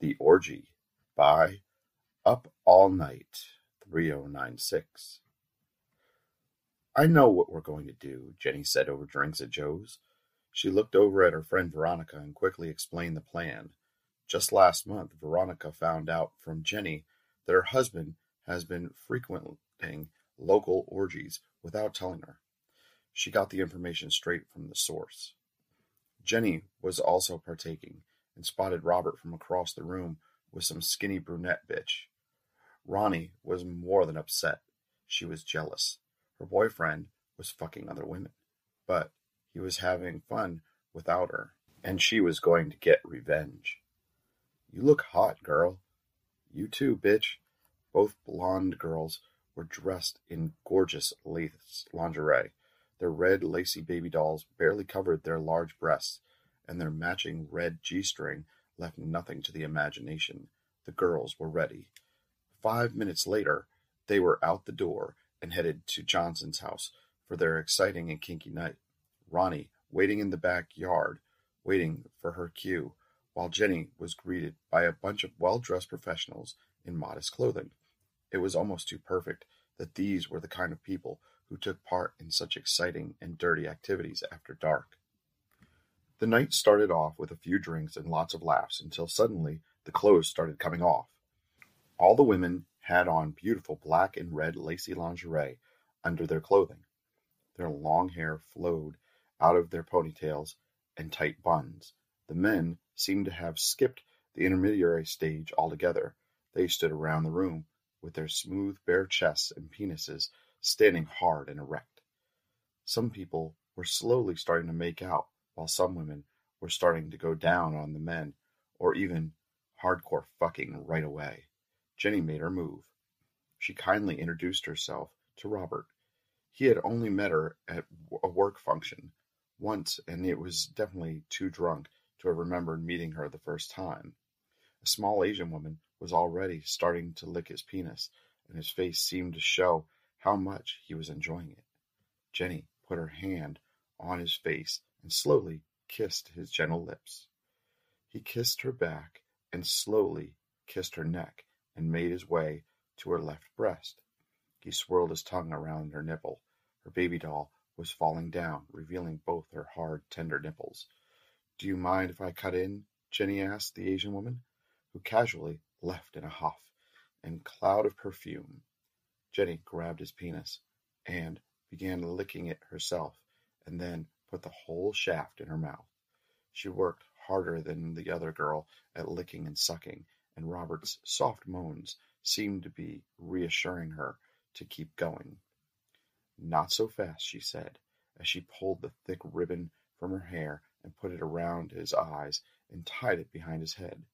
The Orgy by Up All Night 3096. I know what we're going to do, Jenny said over drinks at Joe's. She looked over at her friend Veronica and quickly explained the plan. Just last month, Veronica found out from Jenny that her husband has been frequenting local orgies without telling her. She got the information straight from the source. Jenny was also partaking and spotted Robert from across the room with some skinny brunette bitch. Ronnie was more than upset. She was jealous. Her boyfriend was fucking other women, but he was having fun without her, and she was going to get revenge. You look hot, girl. You too, bitch. Both blonde girls were dressed in gorgeous lace lingerie. Their red, lacy baby dolls barely covered their large breasts, and their matching red G string left nothing to the imagination. The girls were ready. Five minutes later, they were out the door and headed to Johnson's house for their exciting and kinky night. Ronnie waiting in the backyard, waiting for her cue, while Jenny was greeted by a bunch of well dressed professionals in modest clothing. It was almost too perfect that these were the kind of people who took part in such exciting and dirty activities after dark. The night started off with a few drinks and lots of laughs until suddenly the clothes started coming off. All the women had on beautiful black and red lacy lingerie under their clothing. Their long hair flowed out of their ponytails and tight buns. The men seemed to have skipped the intermediary stage altogether. They stood around the room with their smooth bare chests and penises standing hard and erect. Some people were slowly starting to make out while some women were starting to go down on the men, or even hardcore fucking right away. Jenny made her move. She kindly introduced herself to Robert. He had only met her at a work function once, and it was definitely too drunk to have remembered meeting her the first time. A small Asian woman was already starting to lick his penis, and his face seemed to show how much he was enjoying it. Jenny put her hand on his face and slowly kissed his gentle lips. He kissed her back and slowly kissed her neck and made his way to her left breast. He swirled his tongue around her nipple. Her baby doll was falling down, revealing both her hard, tender nipples. Do you mind if I cut in? Jenny asked the Asian woman, who casually left in a huff and cloud of perfume. Jenny grabbed his penis and began licking it herself, and then put the whole shaft in her mouth. She worked harder than the other girl at licking and sucking, and Robert's soft moans seemed to be reassuring her to keep going. Not so fast, she said, as she pulled the thick ribbon from her hair and put it around his eyes and tied it behind his head.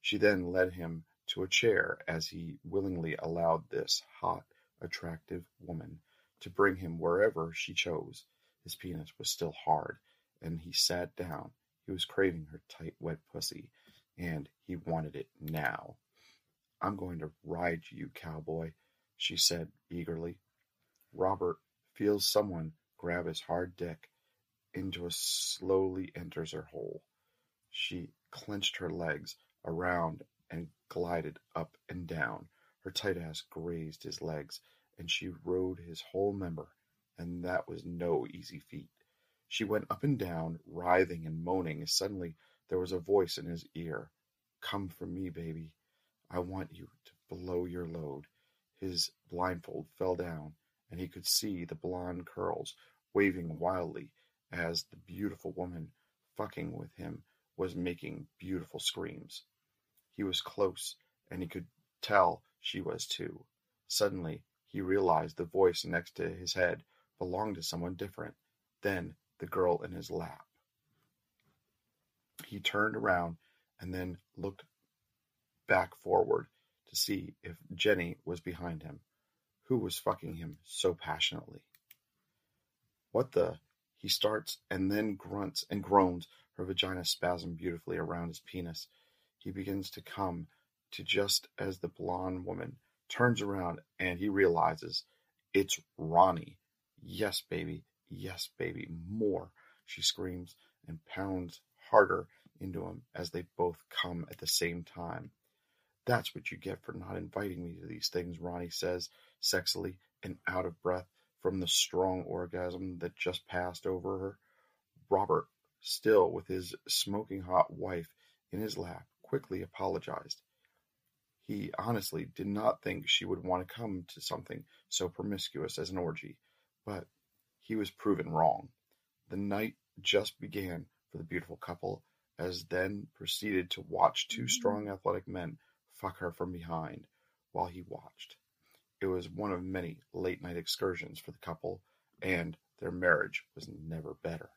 She then led him to a chair as he willingly allowed this hot, attractive woman to bring him wherever she chose. His penis was still hard, and he sat down. He was craving her tight, wet pussy, and he wanted it now. I'm going to ride you, cowboy, she said eagerly. Robert feels someone grab his hard dick into a slowly enters her hole. She clenched her legs around and glided up and down. Her tight ass grazed his legs, and she rode his whole member and that was no easy feat. She went up and down, writhing and moaning, suddenly there was a voice in his ear. Come for me, baby. I want you to blow your load. His blindfold fell down, and he could see the blonde curls waving wildly as the beautiful woman fucking with him was making beautiful screams. He was close, and he could tell she was too. Suddenly, he realized the voice next to his head belonged to someone different than the girl in his lap. He turned around and then looked back forward to see if Jenny was behind him, who was fucking him so passionately. What the? He starts and then grunts and groans. Her vagina spasm beautifully around his penis. He begins to come to just as the blonde woman turns around and he realizes it's Ronnie Yes, baby, yes, baby, more, she screams and pounds harder into him as they both come at the same time. That's what you get for not inviting me to these things, Ronnie says, sexily and out of breath from the strong orgasm that just passed over her. Robert, still with his smoking hot wife in his lap, quickly apologized. He honestly did not think she would want to come to something so promiscuous as an orgy, but he was proven wrong. The night just began for the beautiful couple, as then proceeded to watch two mm-hmm. strong athletic men fuck her from behind while he watched. It was one of many late night excursions for the couple, and their marriage was never better.